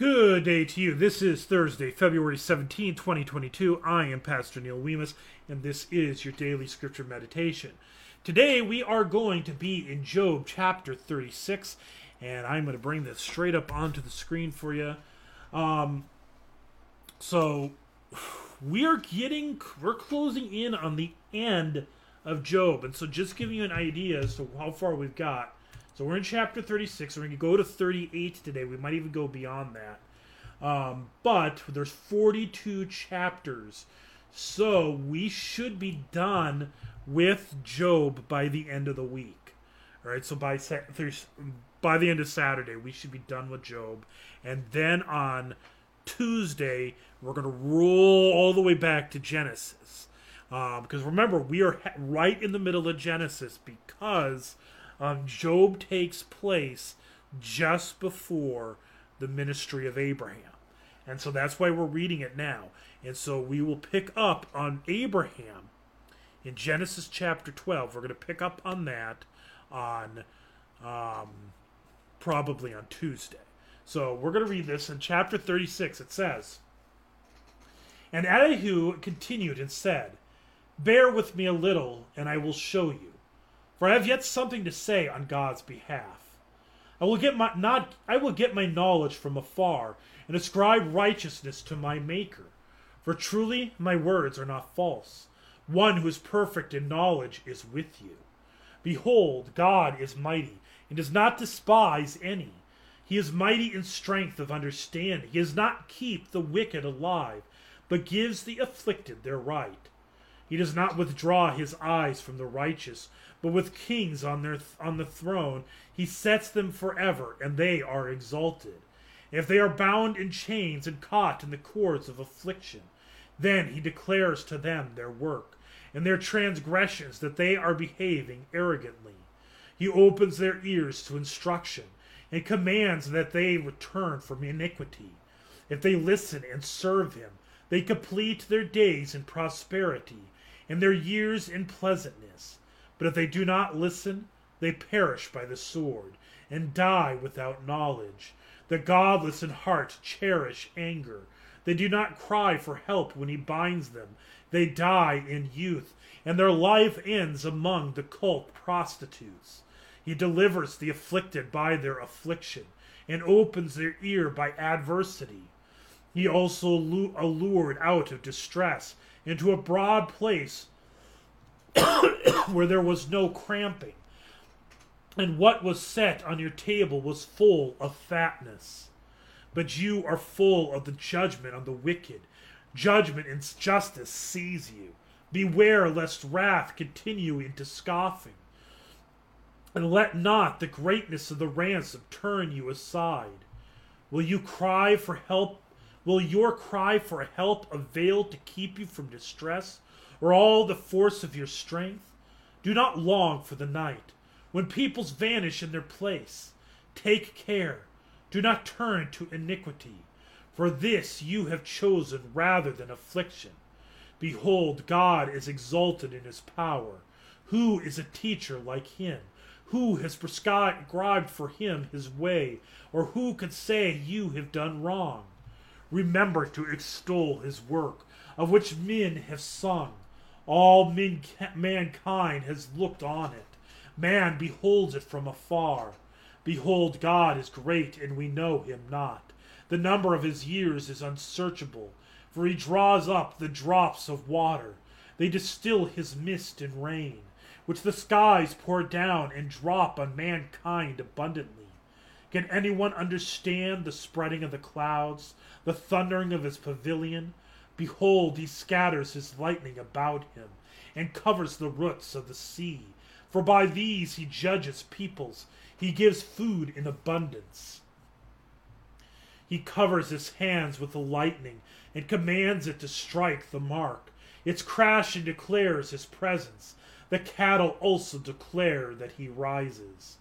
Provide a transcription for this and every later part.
Good day to you. This is Thursday, February 17, 2022. I am Pastor Neil Wemus, and this is your daily scripture meditation. Today we are going to be in Job chapter 36, and I'm going to bring this straight up onto the screen for you. Um, so we are getting, we're closing in on the end of Job, and so just giving you an idea as to how far we've got. So we're in chapter 36. We're going to go to 38 today. We might even go beyond that. Um, but there's 42 chapters. So we should be done with Job by the end of the week. All right. So by by the end of Saturday, we should be done with Job, and then on Tuesday we're going to roll all the way back to Genesis. Um, because remember, we are right in the middle of Genesis because um, Job takes place just before the ministry of Abraham. And so that's why we're reading it now. And so we will pick up on Abraham in Genesis chapter 12. We're going to pick up on that on um, probably on Tuesday. So we're going to read this in chapter 36. It says, And Elihu continued and said, Bear with me a little, and I will show you for I have yet something to say on God's behalf. I will get my not I will get my knowledge from afar and ascribe righteousness to my maker. For truly my words are not false. One who is perfect in knowledge is with you. Behold, God is mighty, and does not despise any. He is mighty in strength of understanding. He does not keep the wicked alive, but gives the afflicted their right. He does not withdraw his eyes from the righteous, but with kings on their on the throne he sets them forever, and they are exalted. If they are bound in chains and caught in the cords of affliction, then he declares to them their work, and their transgressions that they are behaving arrogantly. He opens their ears to instruction, and commands that they return from iniquity. If they listen and serve him, they complete their days in prosperity, and their years in pleasantness. But if they do not listen, they perish by the sword, and die without knowledge. The godless in heart cherish anger. They do not cry for help when he binds them. They die in youth, and their life ends among the cult prostitutes. He delivers the afflicted by their affliction, and opens their ear by adversity. He also allured out of distress into a broad place where there was no cramping, and what was set on your table was full of fatness. But you are full of the judgment on the wicked. Judgment and justice seize you. Beware lest wrath continue into scoffing. And let not the greatness of the ransom turn you aside. Will you cry for help? Will your cry for help avail to keep you from distress? or all the force of your strength? Do not long for the night, when peoples vanish in their place. Take care, do not turn to iniquity, for this you have chosen rather than affliction. Behold, God is exalted in his power. Who is a teacher like him? Who has prescribed for him his way, or who could say you have done wrong? Remember to extol his work, of which men have sung all min- mankind has looked on it. Man beholds it from afar. Behold, God is great, and we know him not. The number of his years is unsearchable, for he draws up the drops of water. They distill his mist and rain, which the skies pour down and drop on mankind abundantly. Can anyone understand the spreading of the clouds, the thundering of his pavilion, Behold, he scatters his lightning about him, and covers the roots of the sea. For by these he judges peoples, he gives food in abundance. He covers his hands with the lightning, and commands it to strike the mark. Its crashing declares his presence. The cattle also declare that he rises.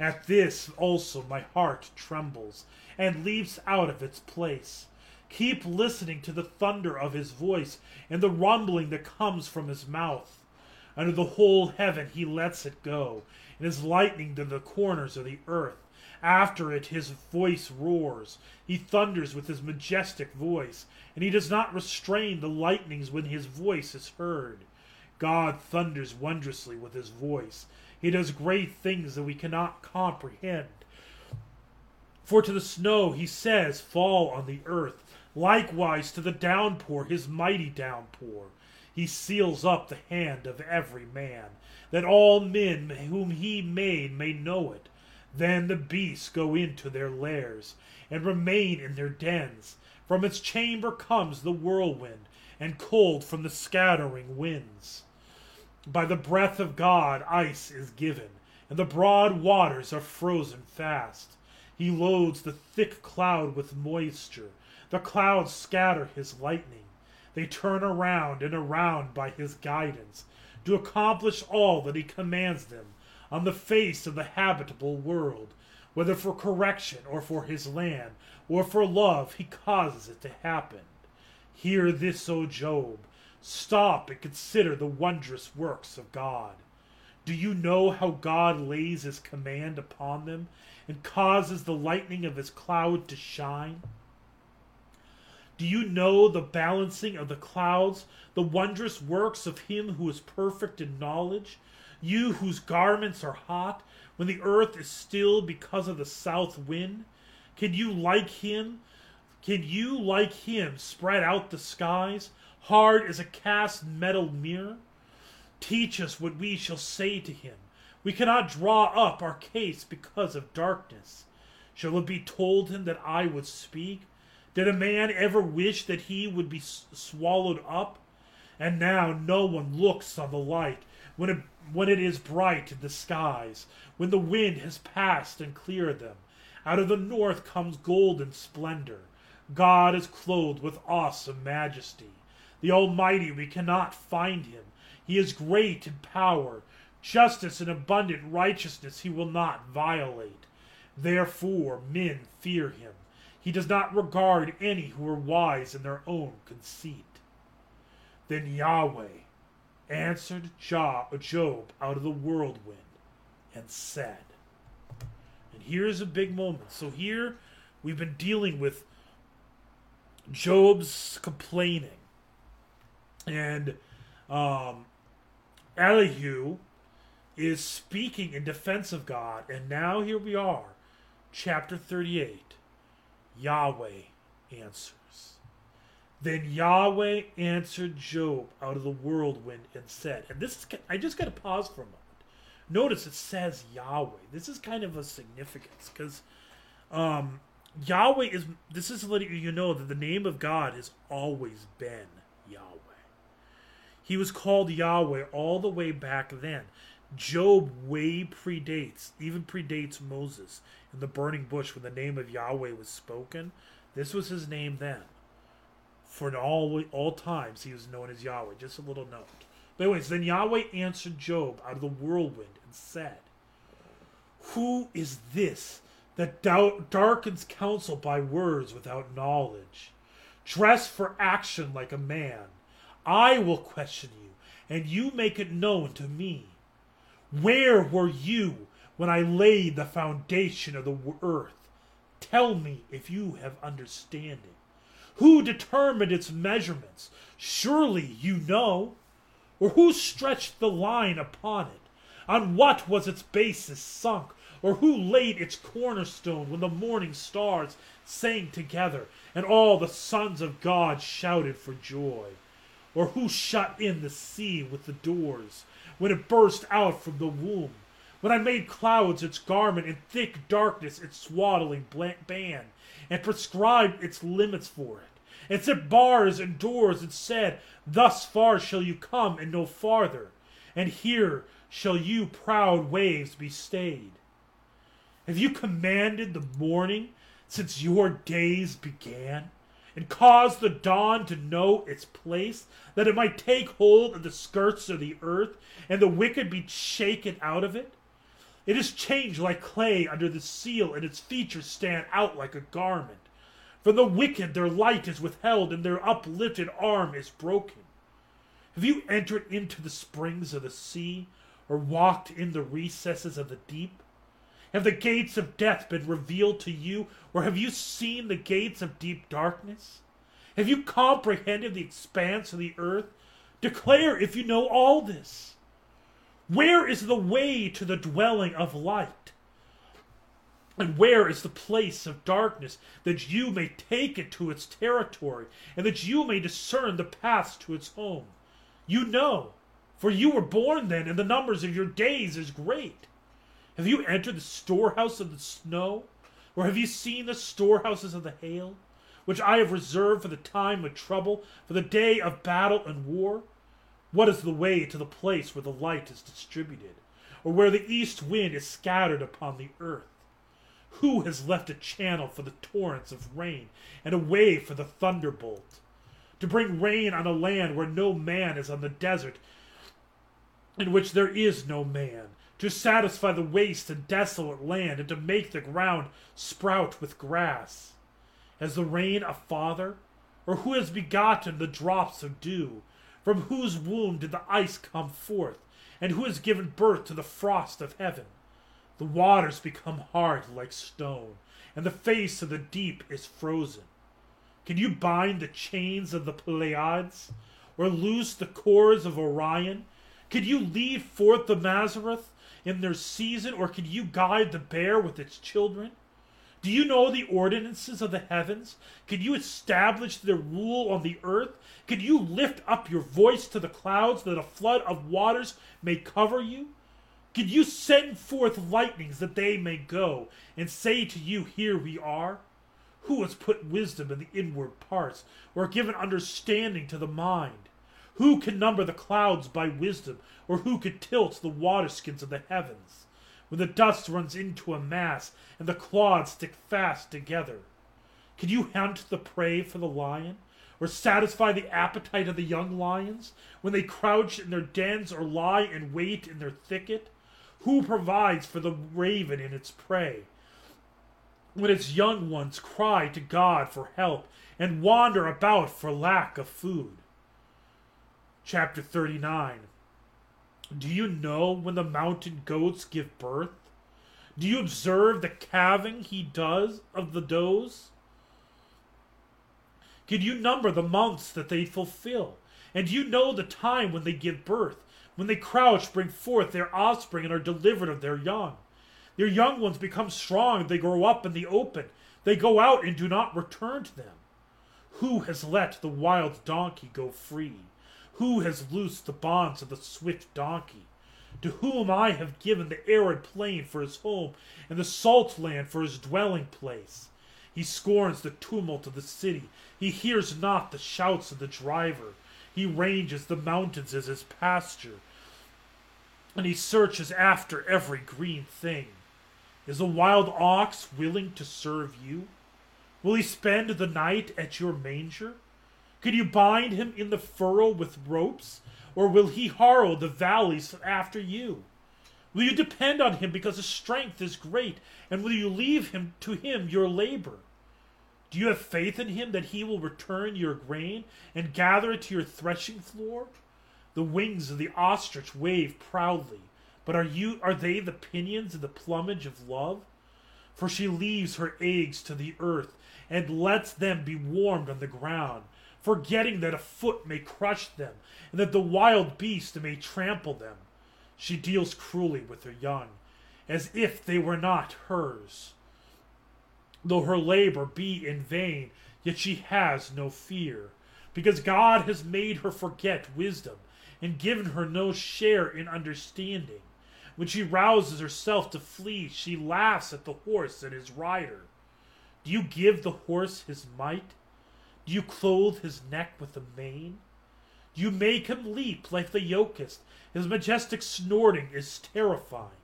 At this also my heart trembles, and leaps out of its place. Keep listening to the thunder of his voice and the rumbling that comes from his mouth. Under the whole heaven he lets it go, and his lightning to the corners of the earth. After it, his voice roars. He thunders with his majestic voice, and he does not restrain the lightnings when his voice is heard. God thunders wondrously with his voice. He does great things that we cannot comprehend. For to the snow he says, Fall on the earth. Likewise to the downpour, his mighty downpour. He seals up the hand of every man, that all men whom he made may know it. Then the beasts go into their lairs, and remain in their dens. From its chamber comes the whirlwind, and cold from the scattering winds. By the breath of God ice is given, and the broad waters are frozen fast. He loads the thick cloud with moisture. The clouds scatter his lightning. They turn around and around by his guidance, to accomplish all that he commands them on the face of the habitable world. Whether for correction or for his land, or for love, he causes it to happen. Hear this, O Job. Stop and consider the wondrous works of God. Do you know how God lays his command upon them and causes the lightning of his cloud to shine? Do you know the balancing of the clouds, the wondrous works of him who is perfect in knowledge? You whose garments are hot, when the earth is still because of the south wind? Can you like him? Can you like him spread out the skies, hard as a cast metal mirror? Teach us what we shall say to him. We cannot draw up our case because of darkness. Shall it be told him that I would speak? Did a man ever wish that he would be swallowed up? And now no one looks on the light when it, when it is bright in the skies, when the wind has passed and cleared them. Out of the north comes golden splendor. God is clothed with awesome majesty. The Almighty, we cannot find him. He is great in power. Justice and abundant righteousness he will not violate. Therefore men fear him. He does not regard any who are wise in their own conceit. Then Yahweh answered Job out of the whirlwind and said, and here's a big moment. So here we've been dealing with Job's complaining. And um, Elihu is speaking in defense of God. And now here we are, chapter 38. Yahweh answers. Then Yahweh answered Job out of the whirlwind and said, and this is, I just got to pause for a moment. Notice it says Yahweh. This is kind of a significance because um, Yahweh is, this is letting you know that the name of God has always been Yahweh. He was called Yahweh all the way back then. Job way predates, even predates Moses in the burning bush when the name of Yahweh was spoken. This was his name then. For all all times he was known as Yahweh. Just a little note. But anyways, then Yahweh answered Job out of the whirlwind and said, Who is this that darkens counsel by words without knowledge? Dress for action like a man. I will question you, and you make it known to me. Where were you when I laid the foundation of the earth? Tell me if you have understanding. Who determined its measurements? Surely you know. Or who stretched the line upon it? On what was its basis sunk? Or who laid its cornerstone when the morning stars sang together and all the sons of God shouted for joy? Or who shut in the sea with the doors when it burst out from the womb? When I made clouds its garment and thick darkness its swaddling band, and prescribed its limits for it? and set bars and doors, and said, Thus far shall you come, and no farther, and here shall you proud waves be stayed. Have you commanded the morning since your days began, and cause the dawn to know its place, that it might take hold of the skirts of the earth, and the wicked be shaken out of it? It is changed like clay under the seal, and its features stand out like a garment. From the wicked their light is withheld, and their uplifted arm is broken. Have you entered into the springs of the sea, or walked in the recesses of the deep? Have the gates of death been revealed to you, or have you seen the gates of deep darkness? Have you comprehended the expanse of the earth? Declare if you know all this. Where is the way to the dwelling of light? And where is the place of darkness, that you may take it to its territory, and that you may discern the paths to its home? You know, for you were born then, and the numbers of your days is great. Have you entered the storehouse of the snow? Or have you seen the storehouses of the hail, which I have reserved for the time of trouble, for the day of battle and war? What is the way to the place where the light is distributed, or where the east wind is scattered upon the earth? Who has left a channel for the torrents of rain, and a way for the thunderbolt? To bring rain on a land where no man is on the desert, in which there is no man, to satisfy the waste and desolate land, and to make the ground sprout with grass. Has the rain a father? Or who has begotten the drops of dew? From whose womb did the ice come forth? And who has given birth to the frost of heaven? The waters become hard like stone, and the face of the deep is frozen. Can you bind the chains of the Pleiades, or loose the cords of Orion? Could you lead forth the Mazzaroth in their season, or can you guide the bear with its children? Do you know the ordinances of the heavens? Can you establish their rule on the earth? Can you lift up your voice to the clouds that a flood of waters may cover you? Can you send forth lightnings that they may go and say to you, Here we are? Who has put wisdom in the inward parts, or given understanding to the mind? Who can number the clouds by wisdom, or who could tilt the waterskins of the heavens? when the dust runs into a mass and the clods stick fast together? Can you hunt the prey for the lion? Or satisfy the appetite of the young lions when they crouch in their dens or lie in wait in their thicket? Who provides for the raven in its prey? When its young ones cry to God for help and wander about for lack of food. Chapter 39 do you know when the mountain goats give birth? Do you observe the calving he does of the does? Can you number the months that they fulfill? And do you know the time when they give birth? When they crouch, bring forth their offspring, and are delivered of their young. Their young ones become strong, they grow up in the open. They go out and do not return to them. Who has let the wild donkey go free? Who has loosed the bonds of the swift donkey? To whom I have given the arid plain for his home, and the salt land for his dwelling place. He scorns the tumult of the city. He hears not the shouts of the driver. He ranges the mountains as his pasture, and he searches after every green thing. Is a wild ox willing to serve you? Will he spend the night at your manger? Could you bind him in the furrow with ropes, or will he harrow the valleys after you? Will you depend on him because his strength is great, and will you leave him to him your labor? Do you have faith in him that he will return your grain and gather it to your threshing floor? The wings of the ostrich wave proudly, but are you are they the pinions of the plumage of love? For she leaves her eggs to the earth and lets them be warmed on the ground forgetting that a foot may crush them, and that the wild beast may trample them. She deals cruelly with her young, as if they were not hers. Though her labor be in vain, yet she has no fear, because God has made her forget wisdom, and given her no share in understanding. When she rouses herself to flee, she laughs at the horse and his rider. Do you give the horse his might? Do you clothe his neck with a mane? Do you make him leap like the locust? His majestic snorting is terrifying.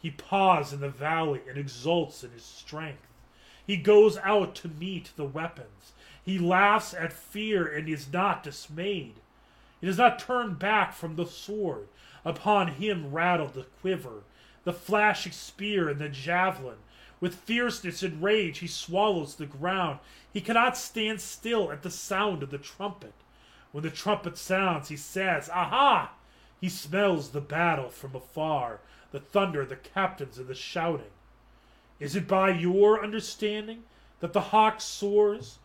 He paws in the valley and exults in his strength. He goes out to meet the weapons. He laughs at fear and is not dismayed. He does not turn back from the sword. Upon him rattle the quiver, the flashing spear and the javelin. With fierceness and rage he swallows the ground. He cannot stand still at the sound of the trumpet. When the trumpet sounds, he says, Aha! He smells the battle from afar. the thunder, the captains, and the shouting? Is it by your understanding that the hawk soars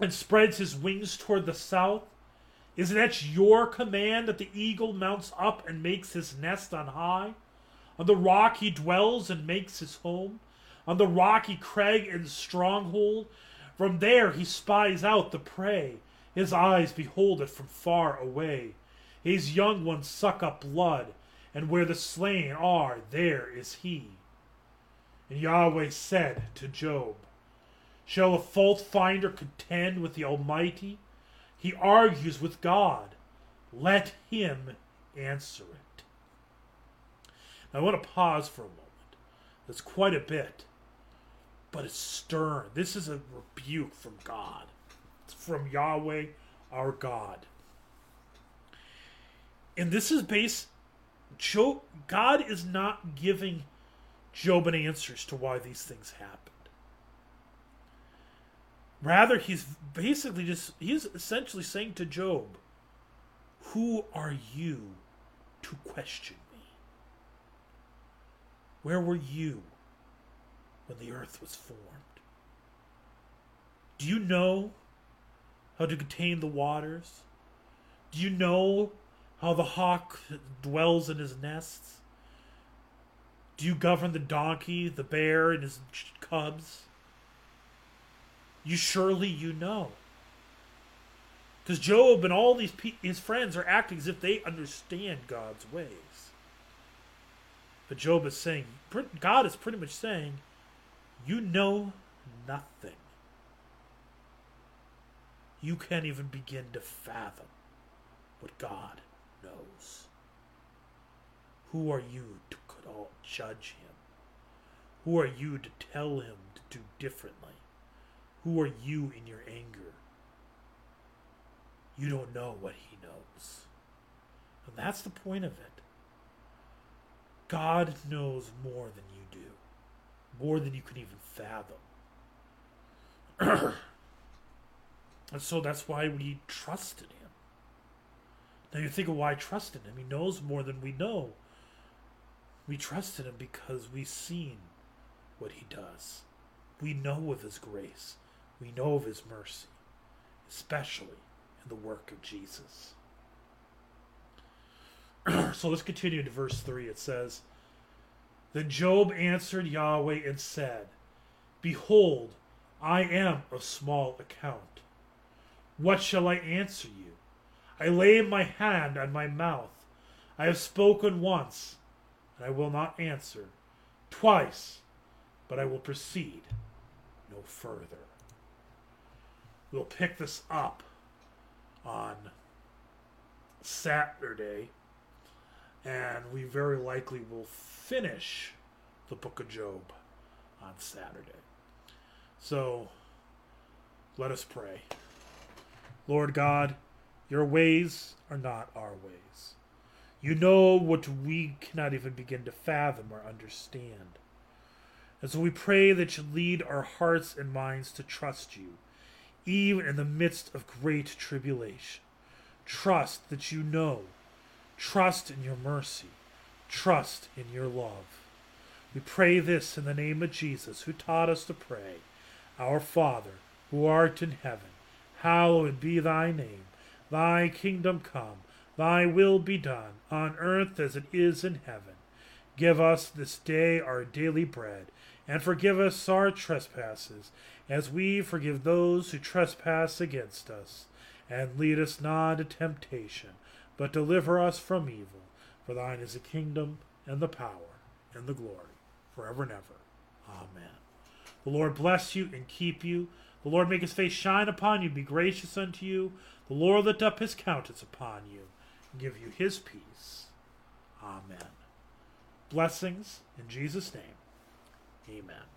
and spreads his wings toward the south? Is it at your command that the eagle mounts up and makes his nest on high? On the rock he dwells and makes his home. On the rocky crag and stronghold, from there he spies out the prey. His eyes behold it from far away. His young ones suck up blood, and where the slain are, there is he. And Yahweh said to Job, Shall a fault finder contend with the Almighty? He argues with God. Let him answer it. I want to pause for a moment. That's quite a bit, but it's stern. This is a rebuke from God. It's from Yahweh, our God. And this is based. Job, God is not giving Job an answers to why these things happened. Rather, he's basically just, he's essentially saying to Job, Who are you to question? Where were you when the earth was formed? Do you know how to contain the waters? Do you know how the hawk dwells in his nests? Do you govern the donkey, the bear, and his cubs? you surely you know. Because Job and all these pe- his friends are acting as if they understand God's ways. But Job is saying, God is pretty much saying, you know nothing. You can't even begin to fathom what God knows. Who are you to could all judge him? Who are you to tell him to do differently? Who are you in your anger? You don't know what he knows. And that's the point of it. God knows more than you do, more than you can even fathom. and so that's why we trusted him. Now you think of why I trusted him. He knows more than we know. We trusted him because we've seen what he does. We know of his grace we know of his mercy, especially in the work of Jesus. so let's continue to verse 3. It says, Then Job answered Yahweh and said, Behold, I am of small account. What shall I answer you? I lay my hand on my mouth. I have spoken once, and I will not answer. Twice, but I will proceed no further. We'll pick this up on Saturday, and we very likely will finish the book of Job on Saturday. So let us pray. Lord God, your ways are not our ways. You know what we cannot even begin to fathom or understand. And so we pray that you lead our hearts and minds to trust you even in the midst of great tribulation. Trust that you know. Trust in your mercy. Trust in your love. We pray this in the name of Jesus, who taught us to pray Our Father, who art in heaven, hallowed be thy name. Thy kingdom come, thy will be done, on earth as it is in heaven. Give us this day our daily bread, and forgive us our trespasses as we forgive those who trespass against us. And lead us not into temptation, but deliver us from evil. For thine is the kingdom, and the power, and the glory, forever and ever. Amen. The Lord bless you and keep you. The Lord make his face shine upon you, be gracious unto you. The Lord lift up his countenance upon you, and give you his peace. Amen. Blessings in Jesus' name. Amen.